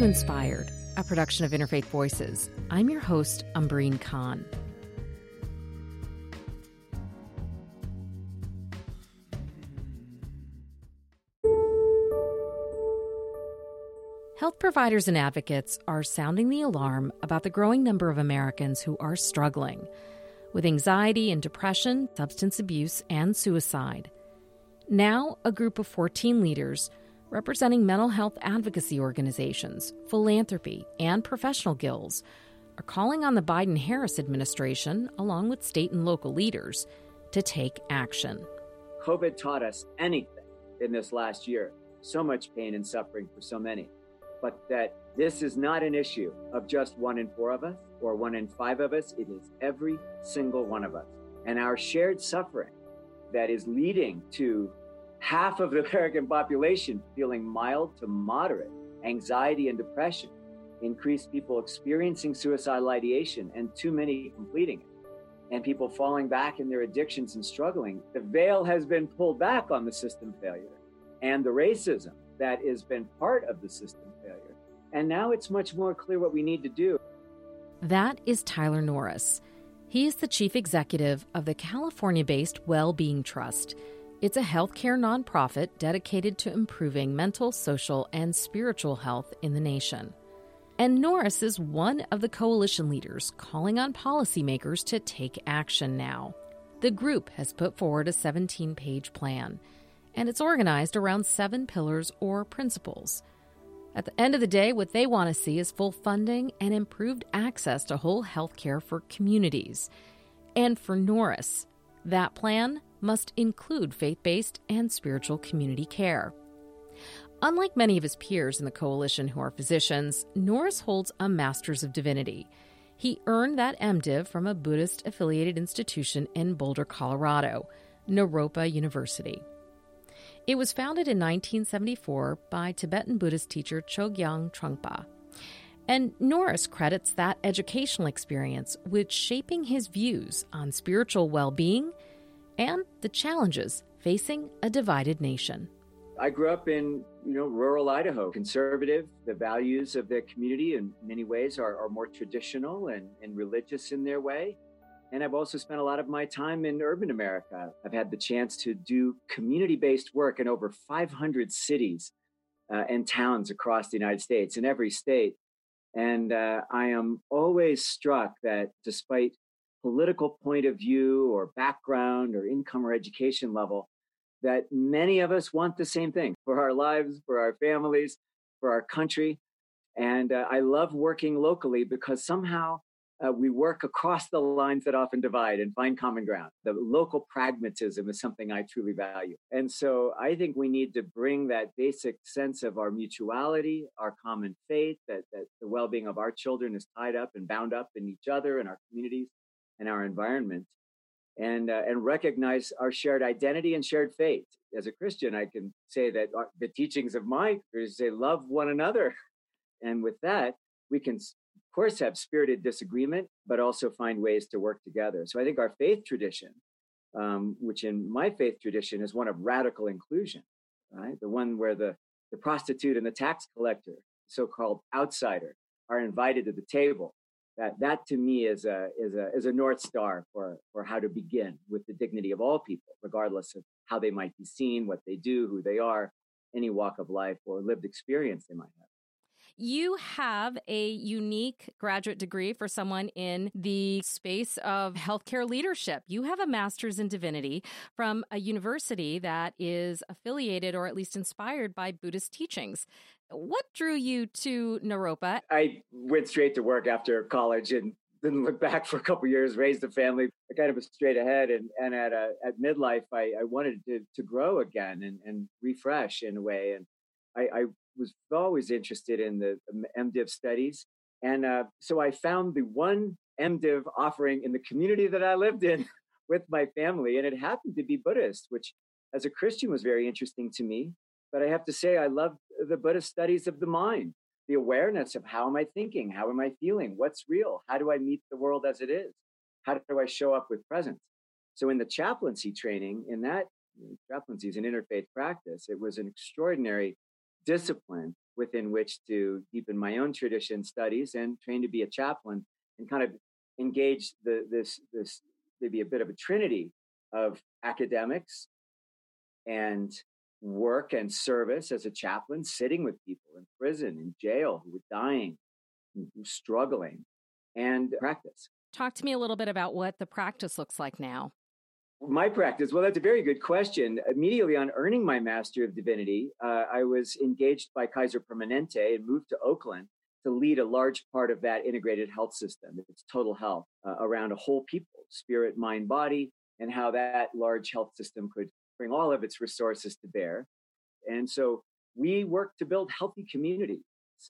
to Inspired, a production of Interfaith Voices. I'm your host, Amber Khan. Health providers and advocates are sounding the alarm about the growing number of Americans who are struggling with anxiety and depression, substance abuse, and suicide. Now, a group of 14 leaders representing mental health advocacy organizations, philanthropy, and professional guilds are calling on the Biden Harris administration, along with state and local leaders, to take action. COVID taught us anything in this last year so much pain and suffering for so many. But that this is not an issue of just one in four of us or one in five of us. It is every single one of us. And our shared suffering that is leading to half of the American population feeling mild to moderate anxiety and depression, increased people experiencing suicidal ideation, and too many completing it, and people falling back in their addictions and struggling. The veil has been pulled back on the system failure and the racism that has been part of the system failure. And now it's much more clear what we need to do. That is Tyler Norris. He is the chief executive of the California based Well Being Trust it's a healthcare nonprofit dedicated to improving mental, social, and spiritual health in the nation. And Norris is one of the coalition leaders calling on policymakers to take action now. The group has put forward a 17 page plan, and it's organized around seven pillars or principles. At the end of the day, what they want to see is full funding and improved access to whole health care for communities. And for Norris, that plan must include faith based and spiritual community care. Unlike many of his peers in the coalition who are physicians, Norris holds a Master's of Divinity. He earned that MDiv from a Buddhist affiliated institution in Boulder, Colorado, Naropa University. It was founded in 1974 by Tibetan Buddhist teacher Chogyam Trungpa. And Norris credits that educational experience with shaping his views on spiritual well being and the challenges facing a divided nation. I grew up in, you know, rural Idaho, conservative. The values of the community in many ways are, are more traditional and, and religious in their way. And I've also spent a lot of my time in urban America. I've had the chance to do community based work in over 500 cities uh, and towns across the United States, in every state. And uh, I am always struck that despite political point of view or background or income or education level that many of us want the same thing for our lives, for our families, for our country. And uh, I love working locally because somehow uh, we work across the lines that often divide and find common ground. The local pragmatism is something I truly value. And so I think we need to bring that basic sense of our mutuality, our common faith, that, that the well being of our children is tied up and bound up in each other and our communities and our environment and uh, and recognize our shared identity and shared faith. As a christian i can say that our, the teachings of my is say love one another. And with that we can of course have spirited disagreement but also find ways to work together. So i think our faith tradition um, which in my faith tradition is one of radical inclusion right? The one where the the prostitute and the tax collector so-called outsider are invited to the table that that to me is a is a is a north star for for how to begin with the dignity of all people regardless of how they might be seen what they do who they are any walk of life or lived experience they might have you have a unique graduate degree for someone in the space of healthcare leadership. You have a master's in divinity from a university that is affiliated or at least inspired by Buddhist teachings. What drew you to Naropa? I went straight to work after college and didn't look back for a couple years, raised a family, kind of a straight ahead. And, and at, a, at midlife, I, I wanted to, to grow again and, and refresh in a way. And I, I was always interested in the MDiv studies. And uh, so I found the one MDiv offering in the community that I lived in with my family. And it happened to be Buddhist, which as a Christian was very interesting to me. But I have to say, I love the Buddhist studies of the mind, the awareness of how am I thinking? How am I feeling? What's real? How do I meet the world as it is? How do I show up with presence? So, in the chaplaincy training, in that mm, chaplaincy is an interfaith practice, it was an extraordinary discipline within which to deepen my own tradition studies and train to be a chaplain and kind of engage the, this, this maybe a bit of a trinity of academics and work and service as a chaplain, sitting with people in prison, in jail, who were dying, struggling, and practice. Talk to me a little bit about what the practice looks like now. My practice, well, that's a very good question. Immediately on earning my Master of Divinity, uh, I was engaged by Kaiser Permanente and moved to Oakland to lead a large part of that integrated health system. It's total health uh, around a whole people, spirit, mind, body, and how that large health system could bring all of its resources to bear. And so we worked to build healthy communities.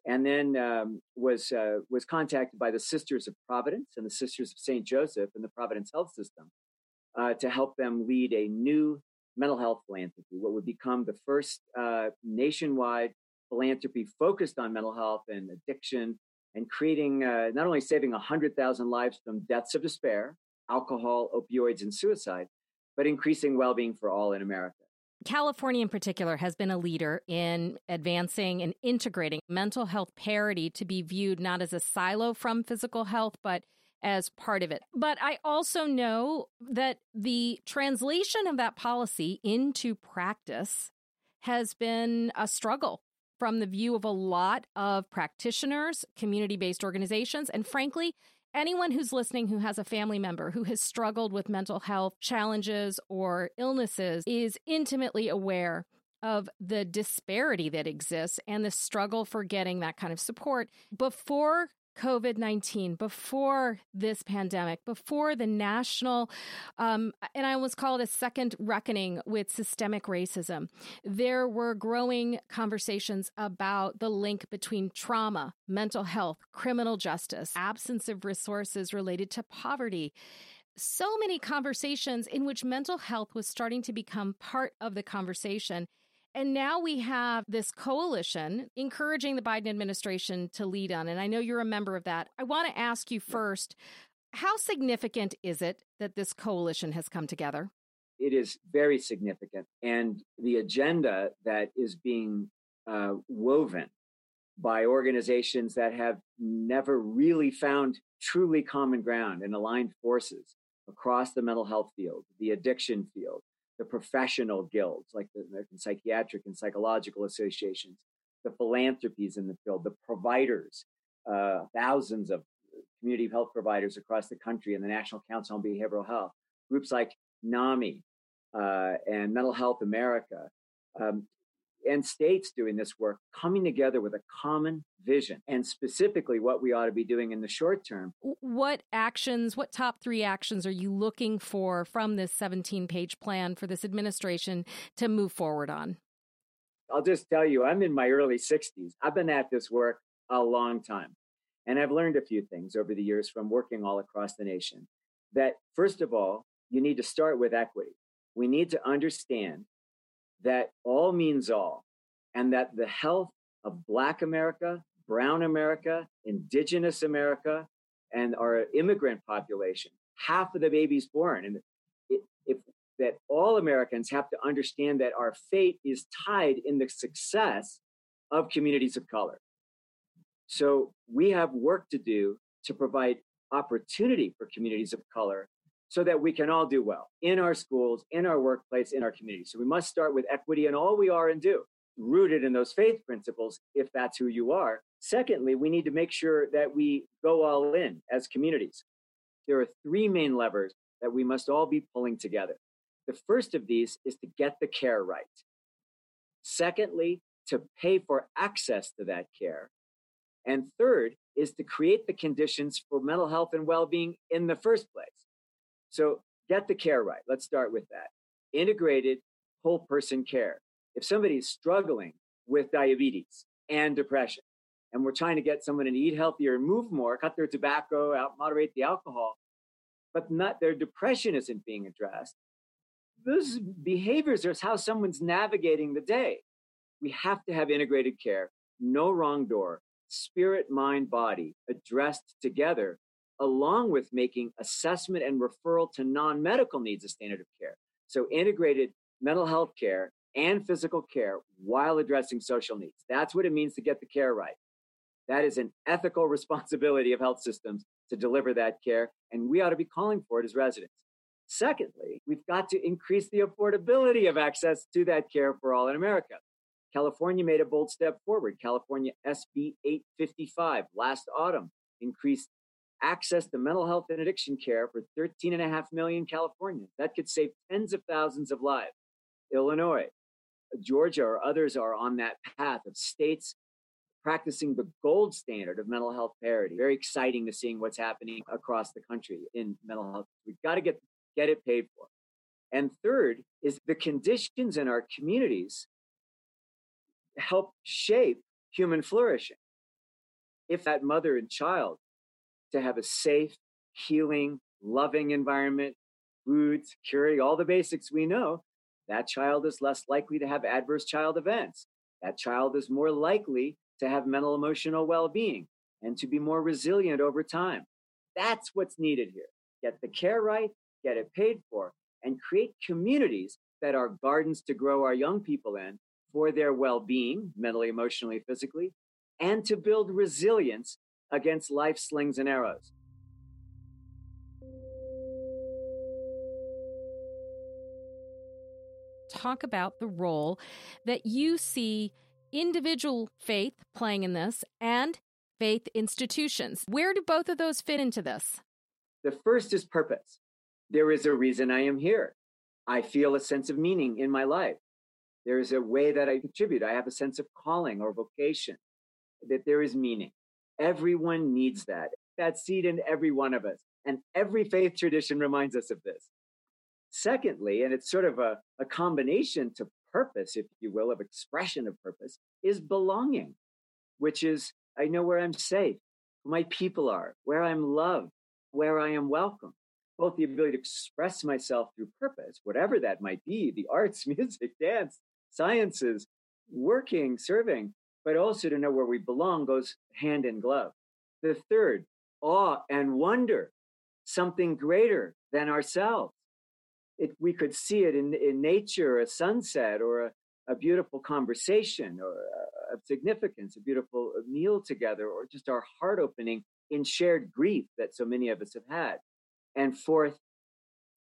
And then um, was uh, was contacted by the Sisters of Providence and the Sisters of Saint Joseph and the Providence Health System uh, to help them lead a new mental health philanthropy, what would become the first uh, nationwide philanthropy focused on mental health and addiction and creating uh, not only saving 100,000 lives from deaths of despair, alcohol, opioids, and suicide, but increasing well being for all in America. California, in particular, has been a leader in advancing and integrating mental health parity to be viewed not as a silo from physical health, but as part of it. But I also know that the translation of that policy into practice has been a struggle from the view of a lot of practitioners, community based organizations, and frankly, anyone who's listening who has a family member who has struggled with mental health challenges or illnesses is intimately aware of the disparity that exists and the struggle for getting that kind of support. Before COVID 19, before this pandemic, before the national, um, and I almost call it a second reckoning with systemic racism, there were growing conversations about the link between trauma, mental health, criminal justice, absence of resources related to poverty so many conversations in which mental health was starting to become part of the conversation. And now we have this coalition encouraging the Biden administration to lead on. And I know you're a member of that. I want to ask you first how significant is it that this coalition has come together? It is very significant. And the agenda that is being uh, woven by organizations that have never really found truly common ground and aligned forces across the mental health field, the addiction field, the professional guilds like the American Psychiatric and Psychological Associations, the philanthropies in the field, the providers, uh, thousands of community health providers across the country, and the National Council on Behavioral Health, groups like NAMI uh, and Mental Health America, um, and states doing this work coming together with a common vision and specifically what we ought to be doing in the short term. What actions, what top three actions are you looking for from this 17 page plan for this administration to move forward on? I'll just tell you, I'm in my early 60s. I've been at this work a long time. And I've learned a few things over the years from working all across the nation. That, first of all, you need to start with equity. We need to understand that all means all, and that the health of Black America, Brown America, Indigenous America, and our immigrant population, half of the babies born, and if that all Americans have to understand that our fate is tied in the success of communities of color. So we have work to do to provide opportunity for communities of color so that we can all do well in our schools, in our workplace, in our community. So we must start with equity in all we are and do, rooted in those faith principles, if that's who you are. Secondly, we need to make sure that we go all in as communities. There are three main levers that we must all be pulling together. The first of these is to get the care right. Secondly, to pay for access to that care. And third is to create the conditions for mental health and well being in the first place. So get the care right. Let's start with that. Integrated whole person care. If somebody is struggling with diabetes and depression, and we're trying to get someone to eat healthier and move more, cut their tobacco out, moderate the alcohol, but not their depression isn't being addressed. Those behaviors are how someone's navigating the day. We have to have integrated care, no wrong door, spirit, mind, body addressed together along with making assessment and referral to non medical needs a standard of care. So, integrated mental health care and physical care while addressing social needs. That's what it means to get the care right. That is an ethical responsibility of health systems to deliver that care, and we ought to be calling for it as residents. Secondly, we've got to increase the affordability of access to that care for all in America. California made a bold step forward. California SB 855 last autumn increased access to mental health and addiction care for 13.5 million Californians. That could save tens of thousands of lives. Illinois, Georgia, or others are on that path of states practicing the gold standard of mental health parity. Very exciting to seeing what's happening across the country in mental health. We've got to get, get it paid for. And third is the conditions in our communities help shape human flourishing. If that mother and child to have a safe, healing, loving environment, food, security, all the basics we know, that child is less likely to have adverse child events. That child is more likely to have mental emotional well being and to be more resilient over time. That's what's needed here. Get the care right, get it paid for, and create communities that are gardens to grow our young people in for their well being, mentally, emotionally, physically, and to build resilience against life's slings and arrows. Talk about the role that you see individual faith playing in this and faith institutions. Where do both of those fit into this? The first is purpose. There is a reason I am here. I feel a sense of meaning in my life. There is a way that I contribute. I have a sense of calling or vocation, that there is meaning. Everyone needs that. That seed in every one of us. And every faith tradition reminds us of this. Secondly, and it's sort of a, a combination to purpose, if you will, of expression of purpose, is belonging, which is I know where I'm safe, who my people are, where I'm loved, where I am welcome. Both the ability to express myself through purpose, whatever that might be the arts, music, dance, sciences, working, serving, but also to know where we belong goes hand in glove. The third, awe and wonder, something greater than ourselves it, we could see it in, in nature, a sunset or a, a beautiful conversation or uh, a, a significance, a beautiful uh, meal together, or just our heart opening in shared grief that so many of us have had. And fourth,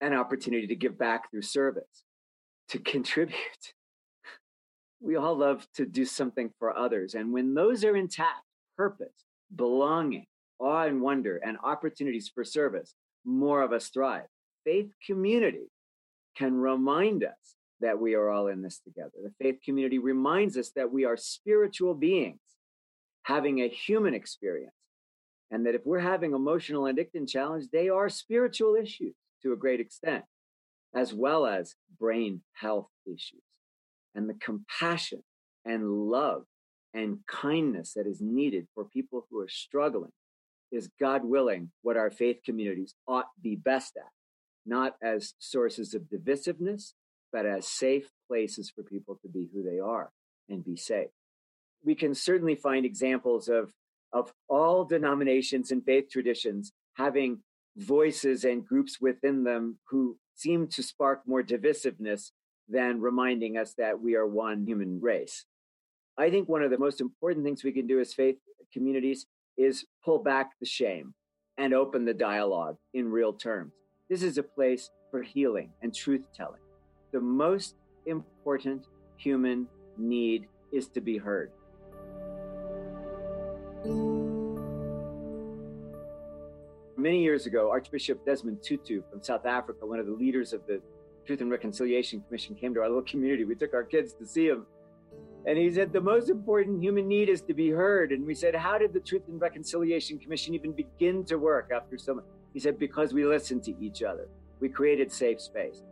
an opportunity to give back through service, to contribute. We all love to do something for others. And when those are intact, purpose, belonging, awe and wonder, and opportunities for service, more of us thrive. Faith community can remind us that we are all in this together. The faith community reminds us that we are spiritual beings having a human experience. And that if we're having emotional and addiction challenge, they are spiritual issues to a great extent, as well as brain health issues. And the compassion and love and kindness that is needed for people who are struggling is, God willing, what our faith communities ought to be best at not as sources of divisiveness, but as safe places for people to be who they are and be safe. We can certainly find examples of, of all denominations and faith traditions having voices and groups within them who seem to spark more divisiveness than reminding us that we are one human race. I think one of the most important things we can do as faith communities is pull back the shame and open the dialogue in real terms. This is a place for healing and truth telling. The most important human need is to be heard. Many years ago, Archbishop Desmond Tutu from South Africa, one of the leaders of the Truth and Reconciliation Commission, came to our little community. We took our kids to see him. And he said, The most important human need is to be heard. And we said, How did the Truth and Reconciliation Commission even begin to work after so much? He said, because we listened to each other. We created safe space.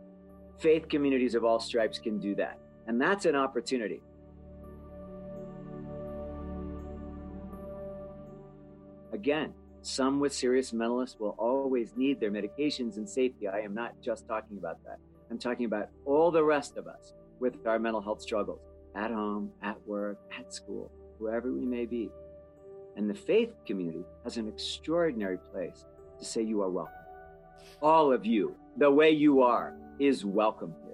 Faith communities of all stripes can do that. And that's an opportunity. Again, some with serious mental illness will always need their medications and safety. I am not just talking about that. I'm talking about all the rest of us with our mental health struggles at home, at work, at school, wherever we may be. And the faith community has an extraordinary place to say you are welcome. All of you, the way you are, is welcome here.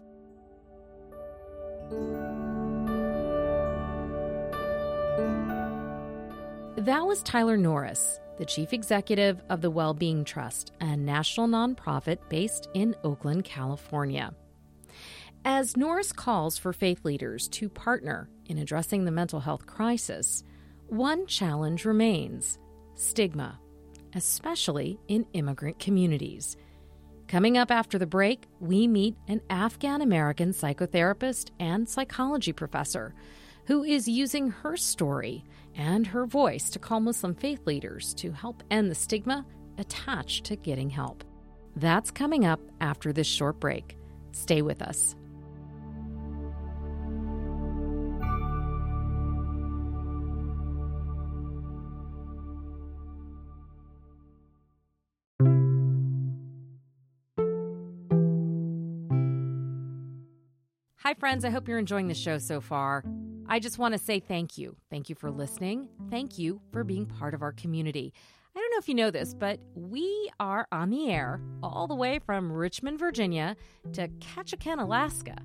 That was Tyler Norris, the chief executive of the Wellbeing Trust, a national nonprofit based in Oakland, California. As Norris calls for faith leaders to partner in addressing the mental health crisis, one challenge remains stigma, especially in immigrant communities. Coming up after the break, we meet an Afghan American psychotherapist and psychology professor who is using her story and her voice to call Muslim faith leaders to help end the stigma attached to getting help. That's coming up after this short break. Stay with us. Hi, friends. I hope you're enjoying the show so far. I just want to say thank you. Thank you for listening. Thank you for being part of our community. I don't know if you know this, but we are on the air all the way from Richmond, Virginia to Ketchikan, Alaska,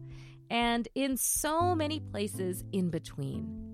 and in so many places in between.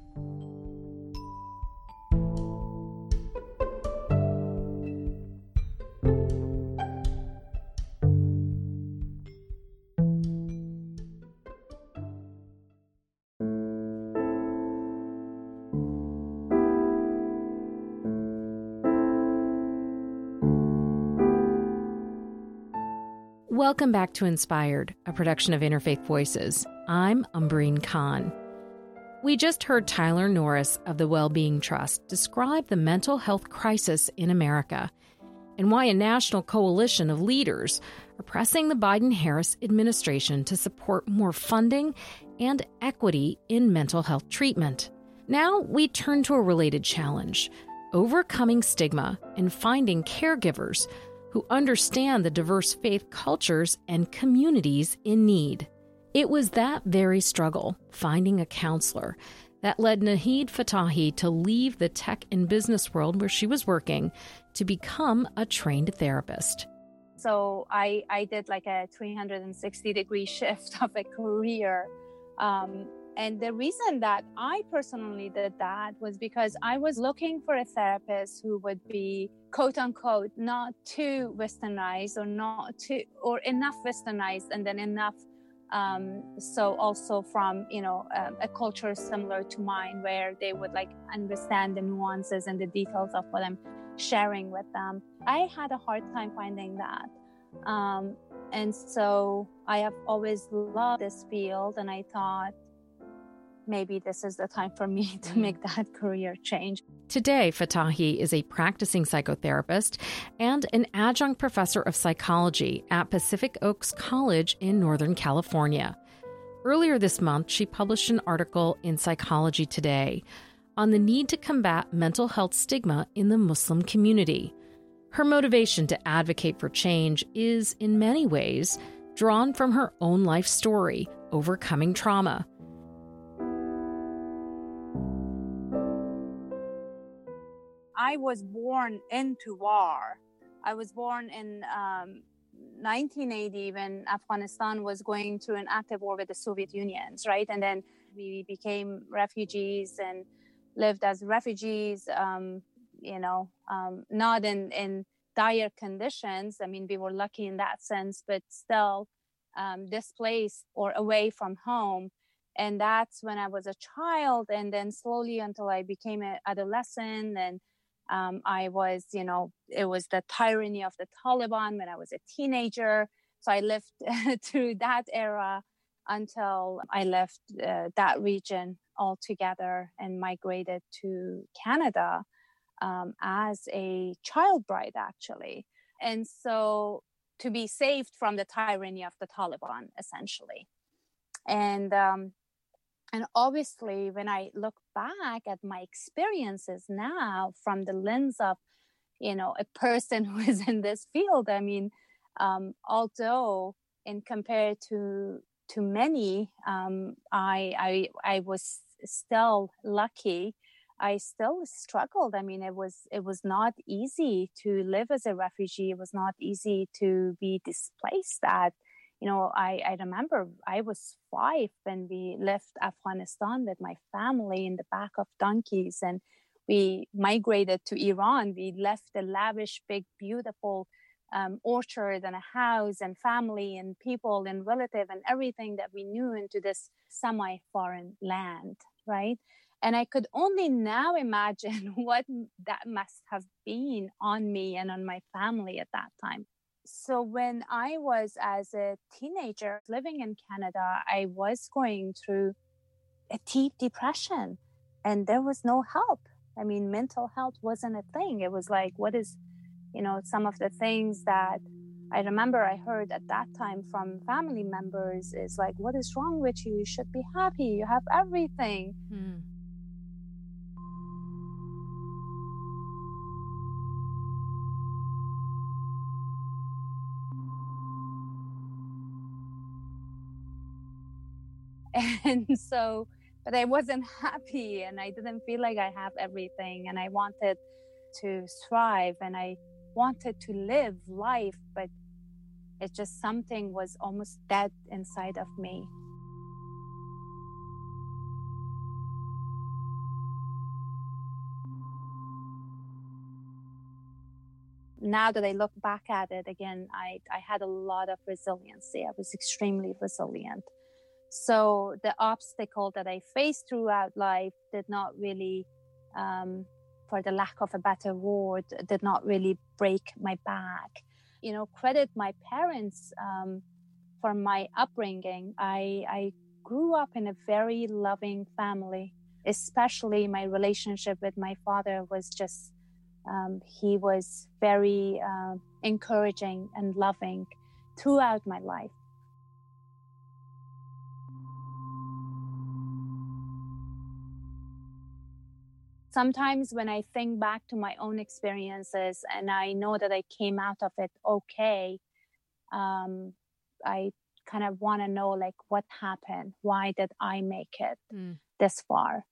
Welcome back to Inspired, a production of Interfaith Voices. I'm Amber Khan. We just heard Tyler Norris of the Wellbeing Trust describe the mental health crisis in America and why a national coalition of leaders are pressing the Biden Harris administration to support more funding and equity in mental health treatment. Now we turn to a related challenge overcoming stigma and finding caregivers who understand the diverse faith cultures and communities in need. It was that very struggle, finding a counselor, that led Nahid Fatahi to leave the tech and business world where she was working to become a trained therapist. So I, I did like a 360 degree shift of a career. Um, and the reason that I personally did that was because I was looking for a therapist who would be quote unquote not too westernized or not too or enough westernized and then enough um, so also from you know um, a culture similar to mine where they would like understand the nuances and the details of what i'm sharing with them. I had a hard time finding that. Um, and so i have always loved this field and i thought maybe this is the time for me to mm. make that career change. Today, Fatahi is a practicing psychotherapist and an adjunct professor of psychology at Pacific Oaks College in Northern California. Earlier this month, she published an article in Psychology Today on the need to combat mental health stigma in the Muslim community. Her motivation to advocate for change is, in many ways, drawn from her own life story, overcoming trauma. I was born into war. I was born in um, 1980 when Afghanistan was going through an active war with the Soviet Union, right? And then we became refugees and lived as refugees, um, you know, um, not in, in dire conditions. I mean, we were lucky in that sense, but still um, displaced or away from home. And that's when I was a child. And then slowly until I became an adolescent and Um, I was, you know, it was the tyranny of the Taliban when I was a teenager. So I lived through that era until I left uh, that region altogether and migrated to Canada um, as a child bride, actually. And so to be saved from the tyranny of the Taliban, essentially. And um, and obviously, when I look back at my experiences now from the lens of, you know, a person who is in this field, I mean, um, although in compared to to many, um, I, I I was still lucky. I still struggled. I mean, it was it was not easy to live as a refugee. It was not easy to be displaced at you know, I, I remember I was five when we left Afghanistan with my family in the back of donkeys and we migrated to Iran. We left a lavish, big, beautiful um, orchard and a house and family and people and relative and everything that we knew into this semi foreign land, right? And I could only now imagine what that must have been on me and on my family at that time. So when I was as a teenager living in Canada, I was going through a deep depression and there was no help. I mean, mental health wasn't a thing. It was like, what is, you know, some of the things that I remember I heard at that time from family members is like, what is wrong with you? You should be happy. You have everything. Mm. and so but i wasn't happy and i didn't feel like i have everything and i wanted to thrive and i wanted to live life but it's just something was almost dead inside of me now that I look back at it again, I, I had a lot of resiliency. I was extremely resilient. So the obstacle that I faced throughout life did not really, um, for the lack of a better word, did not really break my back. You know, credit my parents um, for my upbringing. I, I grew up in a very loving family, especially my relationship with my father was just, um, he was very uh, encouraging and loving throughout my life. Sometimes when I think back to my own experiences and I know that I came out of it okay, um, I kind of want to know like what happened, why did I make it mm. this far,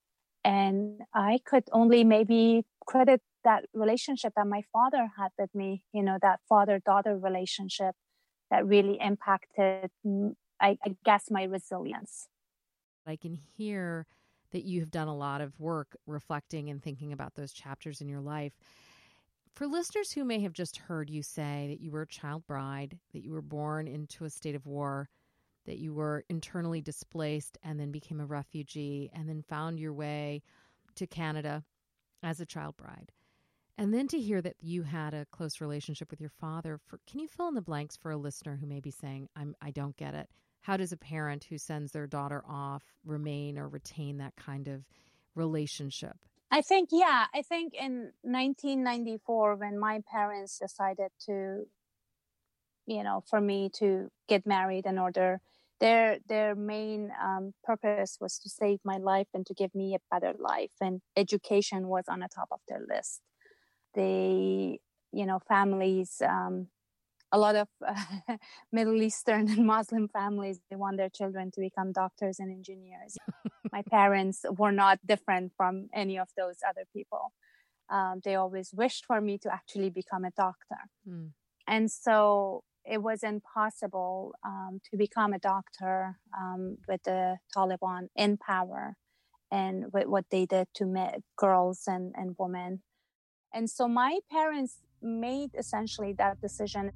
and I could only maybe credit that relationship that my father had with me, you know, that father daughter relationship that really impacted, I, I guess, my resilience. I can hear that you have done a lot of work reflecting and thinking about those chapters in your life. For listeners who may have just heard you say that you were a child bride, that you were born into a state of war, that you were internally displaced and then became a refugee and then found your way to Canada as a child bride. And then to hear that you had a close relationship with your father, for, can you fill in the blanks for a listener who may be saying, I'm, I don't get it? How does a parent who sends their daughter off remain or retain that kind of relationship? I think, yeah, I think in 1994, when my parents decided to, you know, for me to get married in order, their their main um, purpose was to save my life and to give me a better life, and education was on the top of their list. They, you know, families um, a lot of uh, Middle Eastern and Muslim families they want their children to become doctors and engineers. My parents were not different from any of those other people. Um, they always wished for me to actually become a doctor, mm. and so it was impossible um, to become a doctor um, with the Taliban in power and with what they did to girls and, and women. And so my parents made essentially that decision.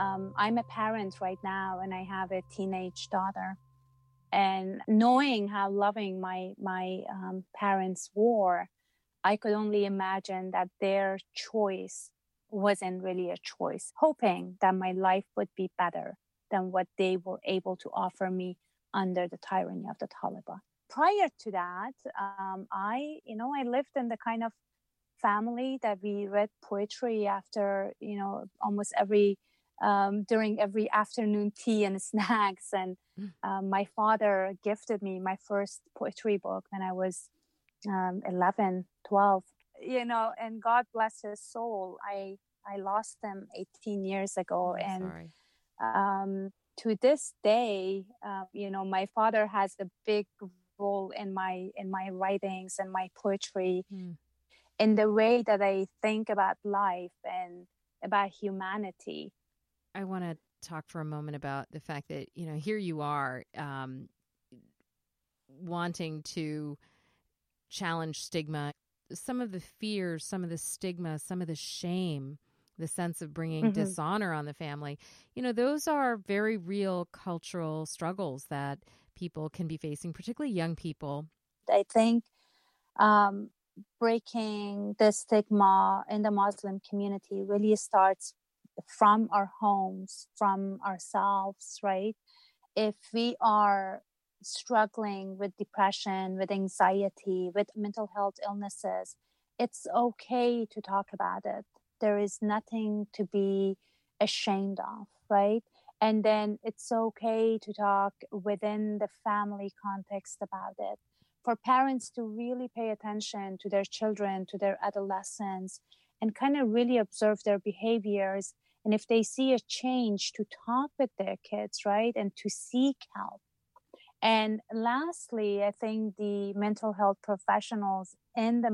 Um, I'm a parent right now and I have a teenage daughter. And knowing how loving my, my um, parents were, I could only imagine that their choice wasn't really a choice, hoping that my life would be better than what they were able to offer me under the tyranny of the Taliban. Prior to that, um, I, you know, I lived in the kind of family that we read poetry after, you know, almost every um, during every afternoon tea and snacks. And mm. um, my father gifted me my first poetry book when I was um, 11, 12. You know, and God bless his soul. I I lost him 18 years ago, oh, and um, to this day, uh, you know, my father has a big role in my in my writings and my poetry, mm. in the way that I think about life and about humanity. I want to talk for a moment about the fact that you know here you are um, wanting to challenge stigma, some of the fears, some of the stigma, some of the shame, the sense of bringing mm-hmm. dishonor on the family. You know, those are very real cultural struggles that people can be facing, particularly young people. I think um, breaking the stigma in the Muslim community really starts from our homes, from ourselves, right? If we are struggling with depression, with anxiety, with mental health illnesses, it's okay to talk about it. There is nothing to be ashamed of, right? And then it's okay to talk within the family context about it. For parents to really pay attention to their children, to their adolescents, and kind of really observe their behaviors. And if they see a change to talk with their kids right and to seek help. And lastly i think the mental health professionals in the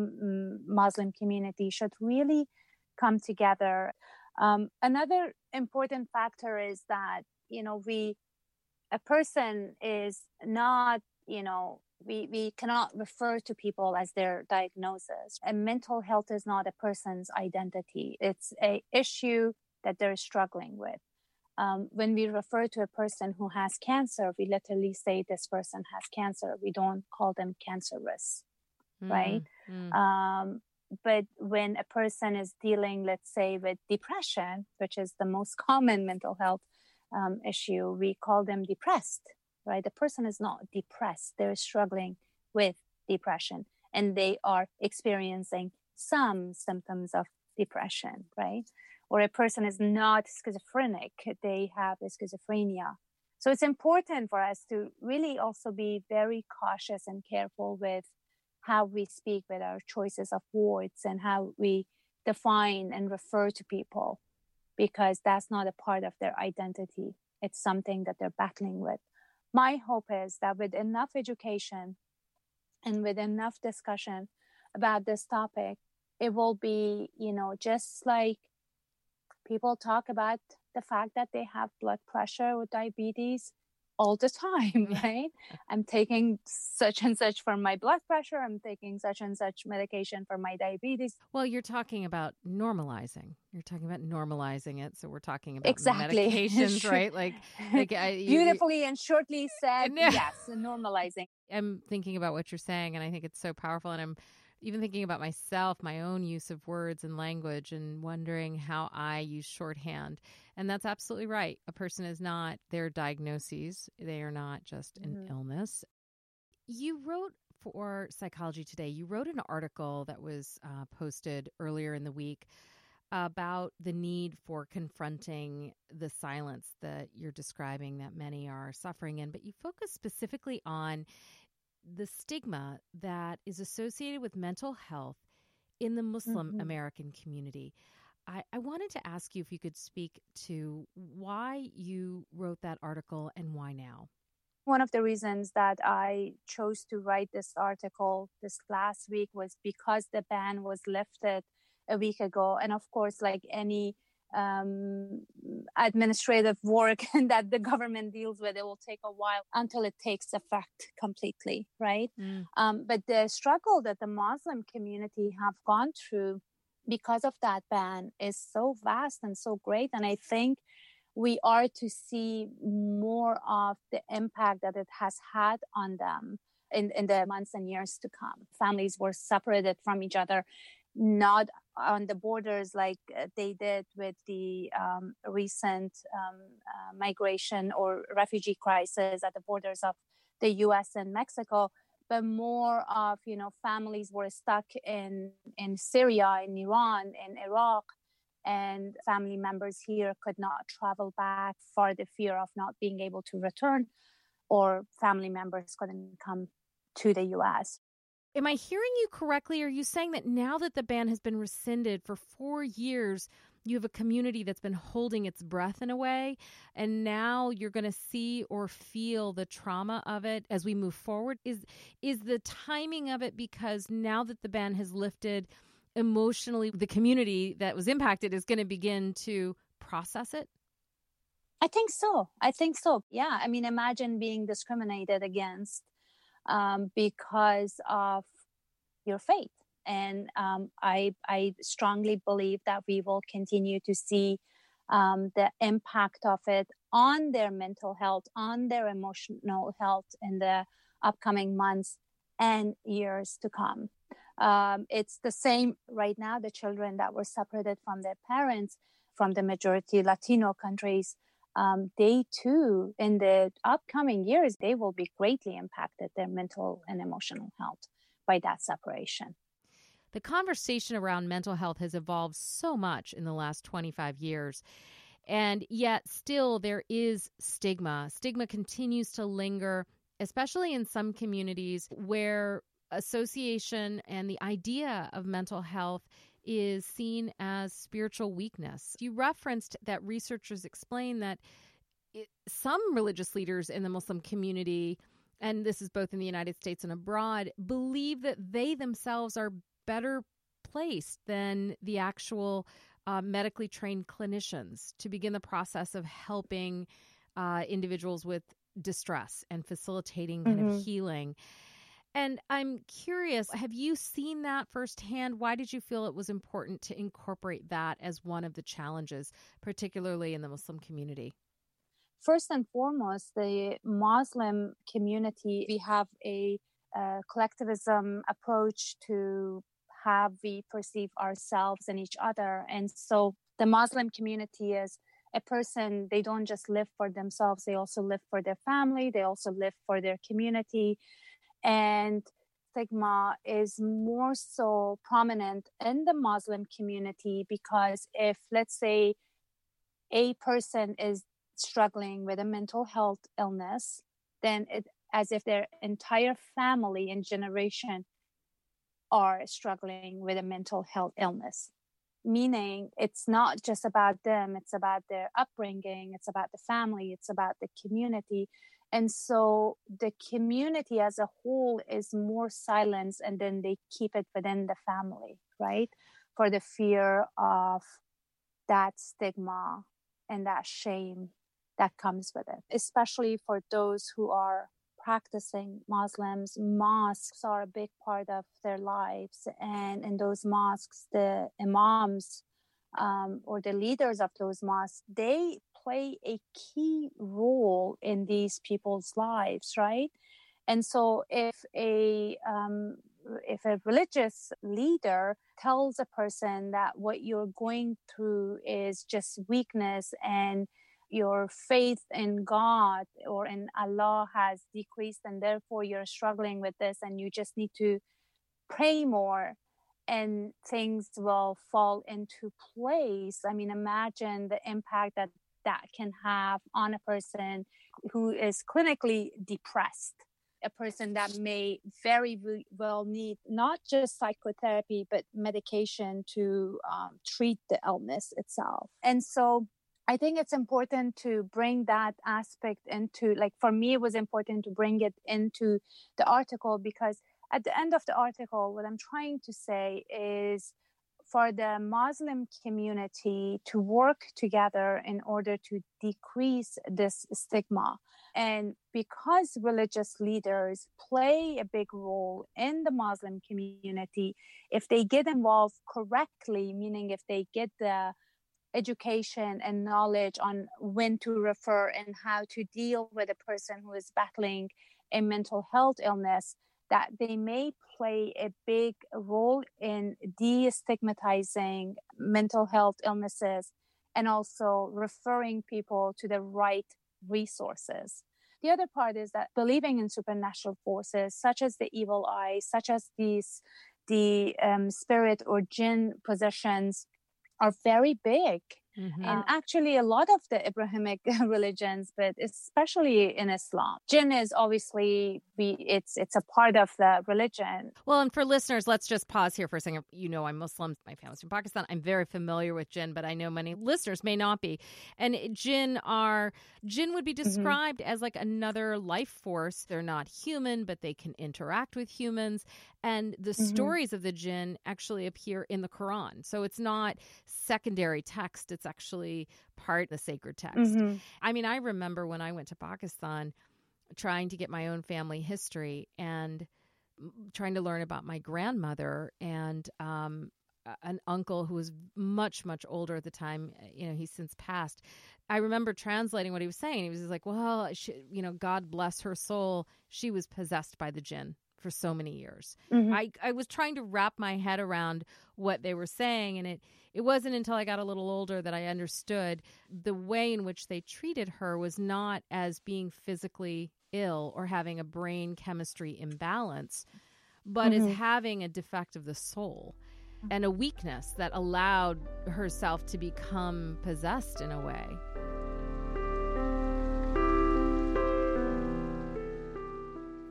muslim community should really come together. Um, another important factor is that you know we a person is not you know we, we cannot refer to people as their diagnosis and mental health is not a person's identity it's a issue that they're struggling with. Um, when we refer to a person who has cancer, we literally say this person has cancer. We don't call them cancerous, mm, right? Mm. Um, but when a person is dealing, let's say, with depression, which is the most common mental health um, issue, we call them depressed, right? The person is not depressed, they're struggling with depression and they are experiencing some symptoms of depression, right? or a person is not schizophrenic, they have schizophrenia. So it's important for us to really also be very cautious and careful with how we speak with our choices of words and how we define and refer to people because that's not a part of their identity. It's something that they're battling with. My hope is that with enough education and with enough discussion about this topic, it will be, you know, just like people talk about the fact that they have blood pressure or diabetes all the time, right? I'm taking such and such for my blood pressure. I'm taking such and such medication for my diabetes. Well, you're talking about normalizing. You're talking about normalizing it. So we're talking about exactly. medications, right? Like, like I, beautifully and shortly said, yes, normalizing. I'm thinking about what you're saying, and I think it's so powerful. And I'm even thinking about myself, my own use of words and language, and wondering how I use shorthand. And that's absolutely right. A person is not their diagnoses, they are not just an mm-hmm. illness. You wrote for Psychology Today, you wrote an article that was uh, posted earlier in the week about the need for confronting the silence that you're describing that many are suffering in, but you focus specifically on the stigma that is associated with mental health in the Muslim mm-hmm. American community. I, I, wanted to ask you if you could speak to why you wrote that article and why now. One of the reasons that I chose to write this article this last week was because the ban was lifted a week ago. And of course, like any um, administrative work that the government deals with. It will take a while until it takes effect completely, right? Mm. Um, but the struggle that the Muslim community have gone through because of that ban is so vast and so great. And I think we are to see more of the impact that it has had on them in, in the months and years to come. Families were separated from each other, not on the borders like uh, they did with the um, recent um, uh, migration or refugee crisis at the borders of the US and Mexico, but more of, you know, families were stuck in, in Syria, in Iran, in Iraq, and family members here could not travel back for the fear of not being able to return, or family members couldn't come to the US. Am I hearing you correctly? Are you saying that now that the ban has been rescinded for four years, you have a community that's been holding its breath in a way, and now you're going to see or feel the trauma of it as we move forward? Is is the timing of it because now that the ban has lifted, emotionally, the community that was impacted is going to begin to process it? I think so. I think so. Yeah. I mean, imagine being discriminated against um, because of your faith. And um, I, I strongly believe that we will continue to see um, the impact of it on their mental health, on their emotional health in the upcoming months and years to come. Um, it's the same right now. The children that were separated from their parents from the majority Latino countries um, they too, in the upcoming years, they will be greatly impacted, their mental and emotional health by that separation. The conversation around mental health has evolved so much in the last 25 years. And yet, still, there is stigma. Stigma continues to linger, especially in some communities where association and the idea of mental health is seen as spiritual weakness. You referenced that researchers explain that it, some religious leaders in the Muslim community, and this is both in the United States and abroad, believe that they themselves are better placed than the actual uh, medically trained clinicians to begin the process of helping uh, individuals with distress and facilitating kind mm-hmm. of healing. And I'm curious, have you seen that firsthand? Why did you feel it was important to incorporate that as one of the challenges, particularly in the Muslim community? First and foremost, the Muslim community, we have a, a collectivism approach to how we perceive ourselves and each other. And so the Muslim community is a person, they don't just live for themselves, they also live for their family, they also live for their community and stigma is more so prominent in the Muslim community because if, let's say, a person is struggling with a mental health illness, then it as if their entire family and generation are struggling with a mental health illness. Meaning, it's not just about them, it's about their upbringing, it's about the family, it's about the community. And so the community as a whole is more silenced and then they keep it within the family, right? For the fear of that stigma and that shame that comes with it, especially for those who are practicing Muslims. Mosques are a big part of their lives. And in those mosques, the imams um, or the leaders of those mosques, they play a key role in these people's lives, right? And so if a um, if a religious leader tells a person that what you're going through is just weakness and your faith in God or in Allah has decreased and therefore you're struggling with this and you just need to pray more and things will fall into place. I mean, imagine the impact that that can have on a person who is clinically depressed a person that may very well need not just psychotherapy but medication to um, treat the illness itself and so i think it's important to bring that aspect into like for me it was important to bring it into the article because at the end of the article what i'm trying to say is for the Muslim community to work together in order to decrease this stigma. And because religious leaders play a big role in the Muslim community, if they get involved correctly, meaning if they get the education and knowledge on when to refer and how to deal with a person who is battling a mental health illness that they may play a big role in destigmatizing mental health illnesses and also referring people to the right resources. The other part is that believing in supernatural forces, such as the evil eye, such as these the um, spirit or jinn possessions, are very big Mm-hmm. And actually, a lot of the Abrahamic religions, but especially in Islam, jinn is obviously be it's it's a part of the religion. Well, and for listeners, let's just pause here for a second. You know, I'm Muslim. My family's from Pakistan. I'm very familiar with jinn, but I know many listeners may not be. And jinn are jinn would be mm-hmm. described mm-hmm. as like another life force. They're not human, but they can interact with humans. And the mm-hmm. stories of the jinn actually appear in the Quran. So it's not secondary text, it's actually part of the sacred text. Mm-hmm. I mean, I remember when I went to Pakistan trying to get my own family history and trying to learn about my grandmother and um, an uncle who was much much older at the time you know he's since passed i remember translating what he was saying he was like well she, you know god bless her soul she was possessed by the jinn for so many years. Mm-hmm. I, I was trying to wrap my head around what they were saying, and it, it wasn't until I got a little older that I understood the way in which they treated her was not as being physically ill or having a brain chemistry imbalance, but mm-hmm. as having a defect of the soul and a weakness that allowed herself to become possessed in a way.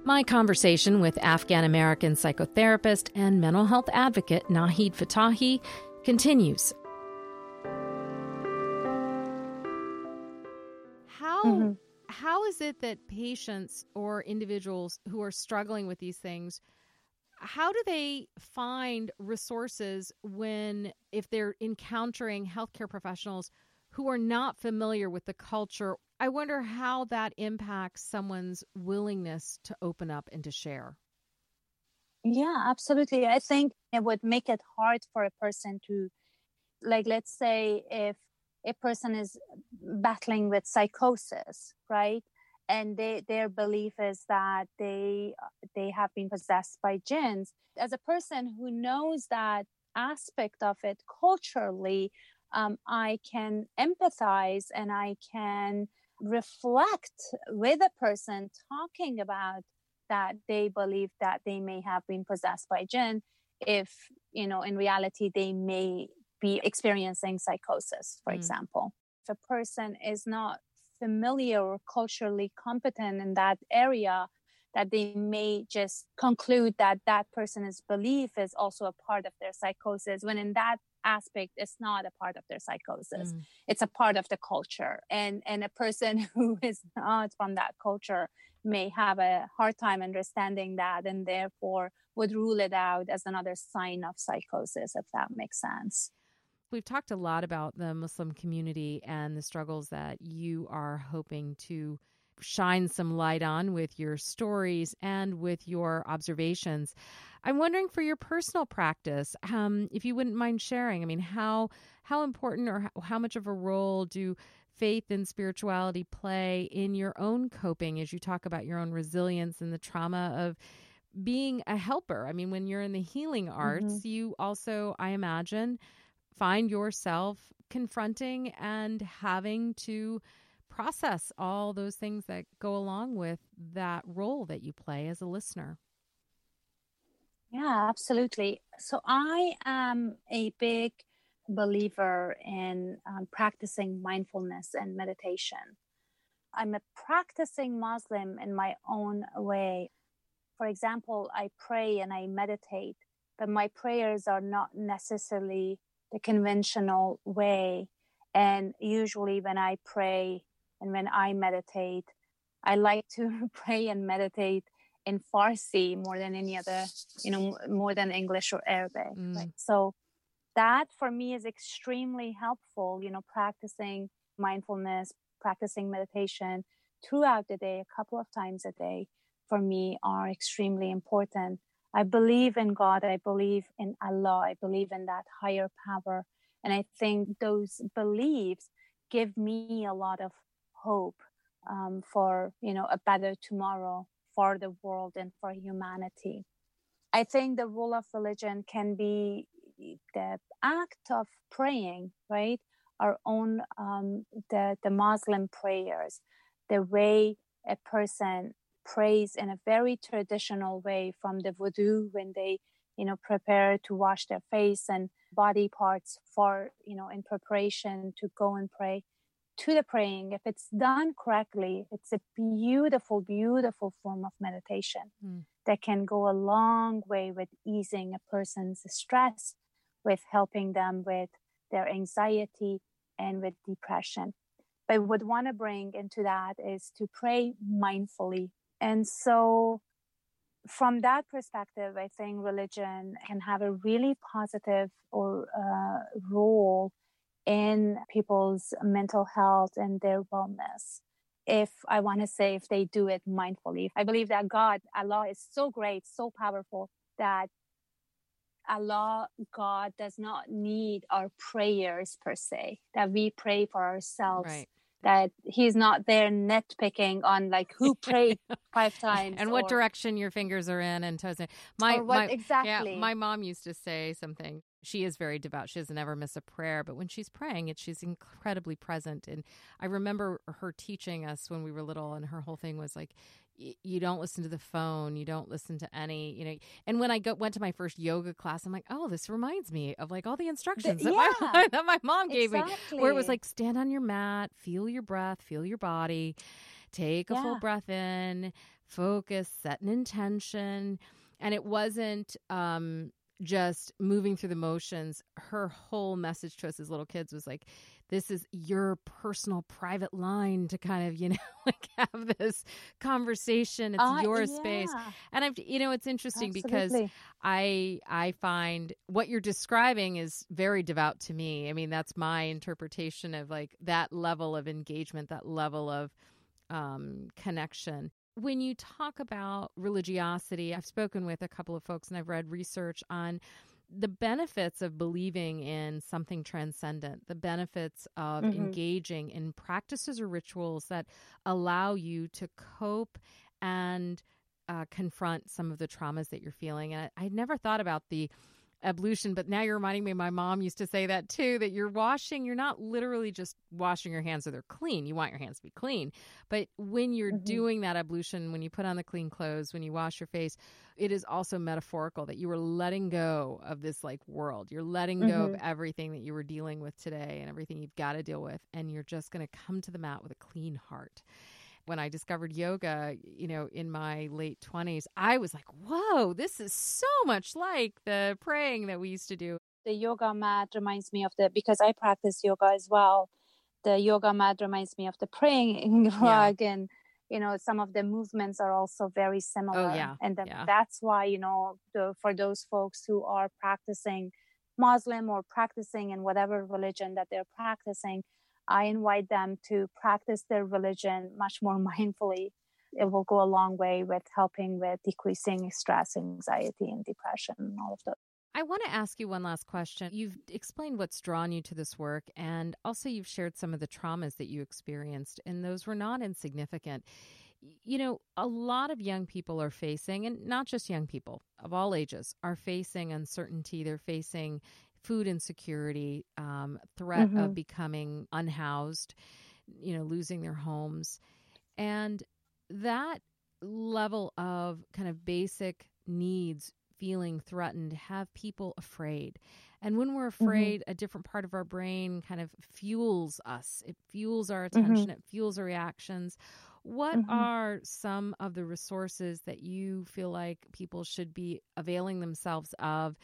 My conversation with Afghan American psychotherapist and mental health advocate Nahid Fatahi continues. How mm-hmm. How is it that patients or individuals who are struggling with these things how do they find resources when if they're encountering healthcare professionals who are not familiar with the culture I wonder how that impacts someone's willingness to open up and to share. Yeah, absolutely. I think it would make it hard for a person to, like, let's say if a person is battling with psychosis, right? And they, their belief is that they they have been possessed by jinns. As a person who knows that aspect of it culturally, um, I can empathize and I can reflect with a person talking about that they believe that they may have been possessed by jinn if you know in reality they may be experiencing psychosis for mm. example if a person is not familiar or culturally competent in that area that they may just conclude that that person's belief is also a part of their psychosis when in that aspect it's not a part of their psychosis mm. it's a part of the culture and and a person who is not from that culture may have a hard time understanding that and therefore would rule it out as another sign of psychosis if that makes sense We've talked a lot about the Muslim community and the struggles that you are hoping to shine some light on with your stories and with your observations. I'm wondering for your personal practice, um, if you wouldn't mind sharing. I mean, how how important or how, how much of a role do faith and spirituality play in your own coping as you talk about your own resilience and the trauma of being a helper? I mean, when you're in the healing arts, mm-hmm. you also, I imagine, find yourself confronting and having to process all those things that go along with that role that you play as a listener. Yeah, absolutely. So I am a big believer in um, practicing mindfulness and meditation. I'm a practicing Muslim in my own way. For example, I pray and I meditate, but my prayers are not necessarily the conventional way. And usually, when I pray, and when I meditate, I like to pray and meditate in Farsi more than any other, you know, more than English or Arabic. Mm. Right? So that for me is extremely helpful, you know, practicing mindfulness, practicing meditation throughout the day, a couple of times a day for me are extremely important. I believe in God. I believe in Allah. I believe in that higher power. And I think those beliefs give me a lot of hope um, for, you know, a better tomorrow for the world and for humanity. I think the role of religion can be the act of praying, right? Our own, um, the, the Muslim prayers, the way a person prays in a very traditional way from the wudu when they, you know, prepare to wash their face and body parts for, you know, in preparation to go and pray to the praying, if it's done correctly, it's a beautiful, beautiful form of meditation mm. that can go a long way with easing a person's stress, with helping them with their anxiety and with depression. But what I want to bring into that is to pray mindfully. And so, from that perspective, I think religion can have a really positive or uh, role in people's mental health and their wellness if I want to say if they do it mindfully. I believe that God, Allah is so great, so powerful that Allah, God does not need our prayers per se, that we pray for ourselves. Right. That he's not there nitpicking on like who prayed five times and what direction your fingers are in and toes. In. My, what, my exactly. Yeah, my mom used to say something she is very devout. She doesn't ever miss a prayer, but when she's praying, it she's incredibly present. And I remember her teaching us when we were little, and her whole thing was like, you don't listen to the phone you don't listen to any you know and when i go, went to my first yoga class i'm like oh this reminds me of like all the instructions the, that, yeah, my, that my mom gave exactly. me where it was like stand on your mat feel your breath feel your body take a yeah. full breath in focus set an intention and it wasn't um just moving through the motions, her whole message to us as little kids was like, this is your personal private line to kind of, you know, like have this conversation. It's uh, your yeah. space. And I've, you know, it's interesting Absolutely. because I, I find what you're describing is very devout to me. I mean, that's my interpretation of like that level of engagement, that level of um, connection when you talk about religiosity, I've spoken with a couple of folks and I've read research on the benefits of believing in something transcendent, the benefits of mm-hmm. engaging in practices or rituals that allow you to cope and uh, confront some of the traumas that you're feeling. And I, I never thought about the ablution, but now you're reminding me my mom used to say that too that you're washing, you're not literally just washing your hands so they're clean. You want your hands to be clean. But when you're mm-hmm. doing that ablution, when you put on the clean clothes, when you wash your face, it is also metaphorical that you are letting go of this like world. You're letting go mm-hmm. of everything that you were dealing with today and everything you've got to deal with. And you're just going to come to the mat with a clean heart when I discovered yoga, you know, in my late 20s, I was like, whoa, this is so much like the praying that we used to do. The yoga mat reminds me of the, because I practice yoga as well, the yoga mat reminds me of the praying rug yeah. and you know some of the movements are also very oh, similar oh, yeah. and the, yeah. that's why you know the, for those folks who are practicing muslim or practicing in whatever religion that they're practicing I invite them to practice their religion much more mindfully. It will go a long way with helping with decreasing stress, anxiety, and depression, and all of that. I want to ask you one last question. You've explained what's drawn you to this work, and also you've shared some of the traumas that you experienced, and those were not insignificant. You know, a lot of young people are facing, and not just young people of all ages, are facing uncertainty. They're facing food insecurity, um, threat mm-hmm. of becoming unhoused, you know, losing their homes. And that level of kind of basic needs feeling threatened have people afraid. And when we're mm-hmm. afraid, mm-hmm. a different part of our brain kind of fuels us. It fuels our mm-hmm. attention, mm-hmm. it fuels our reactions. What mm-hmm. are some of the resources that you feel like people should be availing themselves of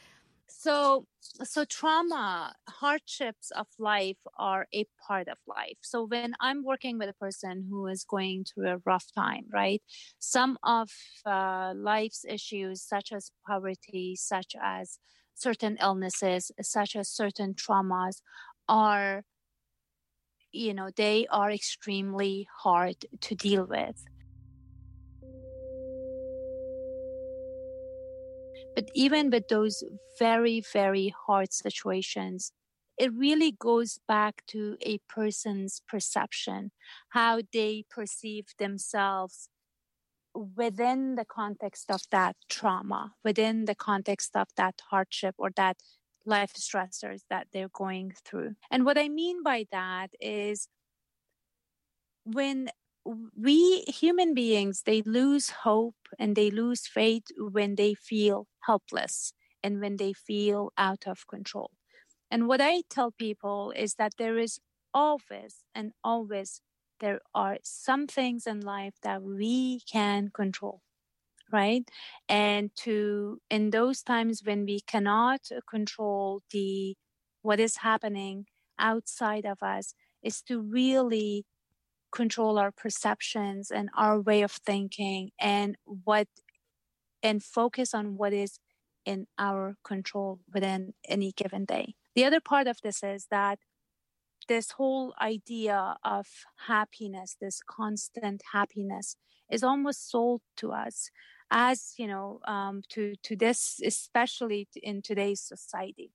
so so trauma hardships of life are a part of life. So when i'm working with a person who is going through a rough time right some of uh, life's issues such as poverty such as certain illnesses such as certain traumas are you know they are extremely hard to deal with But even with those very, very hard situations, it really goes back to a person's perception, how they perceive themselves within the context of that trauma, within the context of that hardship or that life stressors that they're going through. And what I mean by that is when we human beings they lose hope and they lose faith when they feel helpless and when they feel out of control. And what i tell people is that there is always and always there are some things in life that we can control right? And to in those times when we cannot control the what is happening outside of us is to really control our perceptions and our way of thinking and what and focus on what is in our control within any given day. The other part of this is that this whole idea of happiness, this constant happiness, is almost sold to us as you know um, to to this, especially in today's society.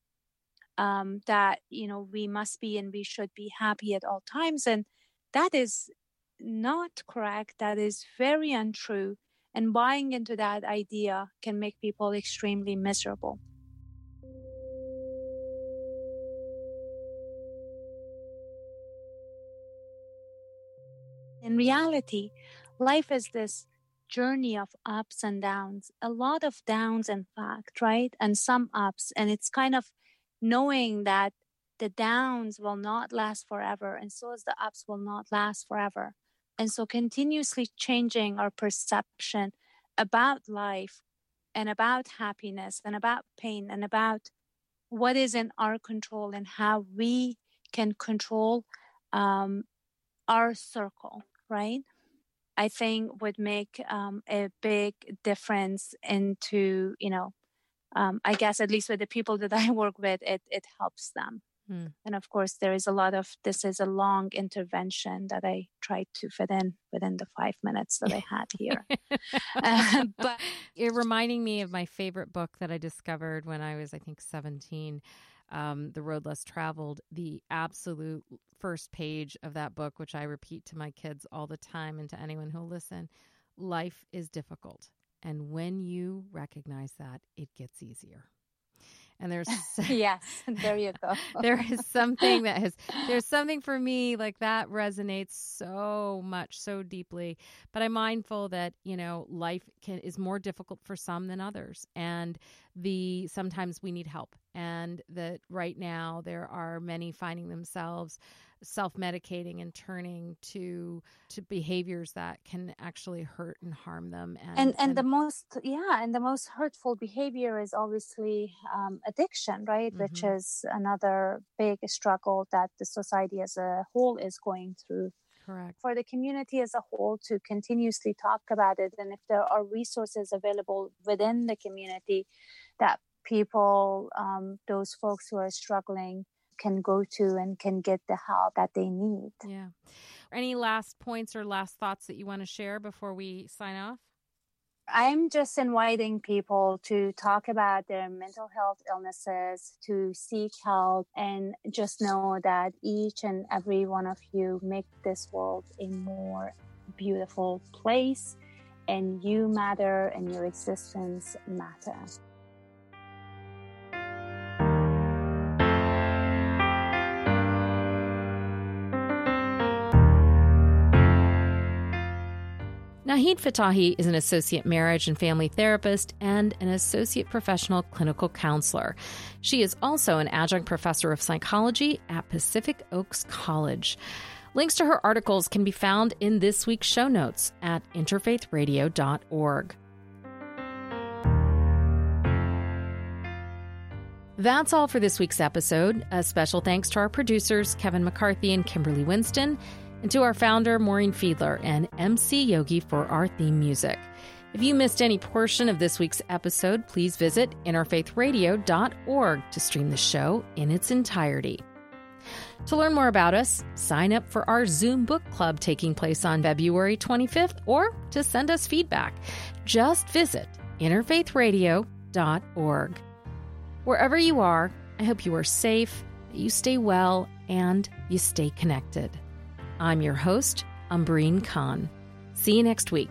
Um, that you know we must be and we should be happy at all times, and that is not correct. That is very untrue. And buying into that idea can make people extremely miserable. In reality, life is this journey of ups and downs, a lot of downs, in fact, right? And some ups. And it's kind of knowing that the downs will not last forever, and so as the ups will not last forever. And so, continuously changing our perception about life and about happiness and about pain and about what is in our control and how we can control um, our circle, right? I think would make um, a big difference into, you know, um, I guess at least with the people that I work with, it, it helps them. Mm. And of course, there is a lot of this is a long intervention that I tried to fit in within the five minutes that I had here. uh, but you're reminding me of my favorite book that I discovered when I was, I think, 17. Um, the Road Less Traveled, the absolute first page of that book, which I repeat to my kids all the time and to anyone who'll listen life is difficult. And when you recognize that, it gets easier and there's yes there you go. there is something that has there's something for me like that resonates so much so deeply but i'm mindful that you know life can is more difficult for some than others and the sometimes we need help and that right now there are many finding themselves self-medicating and turning to to behaviors that can actually hurt and harm them and and, and, and the most yeah and the most hurtful behavior is obviously um, addiction right mm-hmm. which is another big struggle that the society as a whole is going through Correct. For the community as a whole to continuously talk about it, and if there are resources available within the community that people, um, those folks who are struggling, can go to and can get the help that they need. Yeah. Any last points or last thoughts that you want to share before we sign off? I'm just inviting people to talk about their mental health illnesses, to seek help, and just know that each and every one of you make this world a more beautiful place, and you matter, and your existence matters. Nahid Fatahi is an associate marriage and family therapist and an associate professional clinical counselor. She is also an adjunct professor of psychology at Pacific Oaks College. Links to her articles can be found in this week's show notes at interfaithradio.org. That's all for this week's episode. A special thanks to our producers, Kevin McCarthy and Kimberly Winston and to our founder, Maureen Fiedler, and MC Yogi for our theme music. If you missed any portion of this week's episode, please visit interfaithradio.org to stream the show in its entirety. To learn more about us, sign up for our Zoom book club taking place on February 25th or to send us feedback. Just visit interfaithradio.org. Wherever you are, I hope you are safe that you stay well and you stay connected. I'm your host, Amber Khan. See you next week.